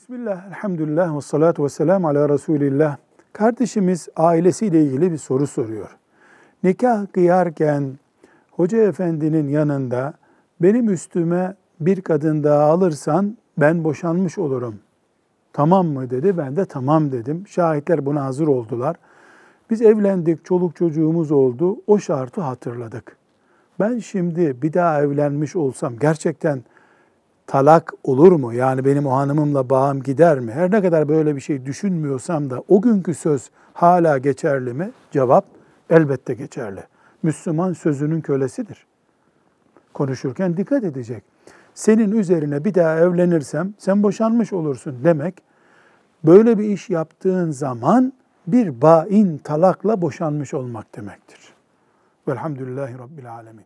Bismillah, elhamdülillah ve salatu ve selamu ala Resulillah. Kardeşimiz ailesiyle ilgili bir soru soruyor. Nikah kıyarken hoca efendinin yanında benim üstüme bir kadın daha alırsan ben boşanmış olurum. Tamam mı dedi. Ben de tamam dedim. Şahitler buna hazır oldular. Biz evlendik, çoluk çocuğumuz oldu. O şartı hatırladık. Ben şimdi bir daha evlenmiş olsam gerçekten talak olur mu? Yani benim o hanımımla bağım gider mi? Her ne kadar böyle bir şey düşünmüyorsam da o günkü söz hala geçerli mi? Cevap elbette geçerli. Müslüman sözünün kölesidir. Konuşurken dikkat edecek. Senin üzerine bir daha evlenirsem sen boşanmış olursun demek. Böyle bir iş yaptığın zaman bir bain talakla boşanmış olmak demektir. Velhamdülillahi Rabbil Alemin.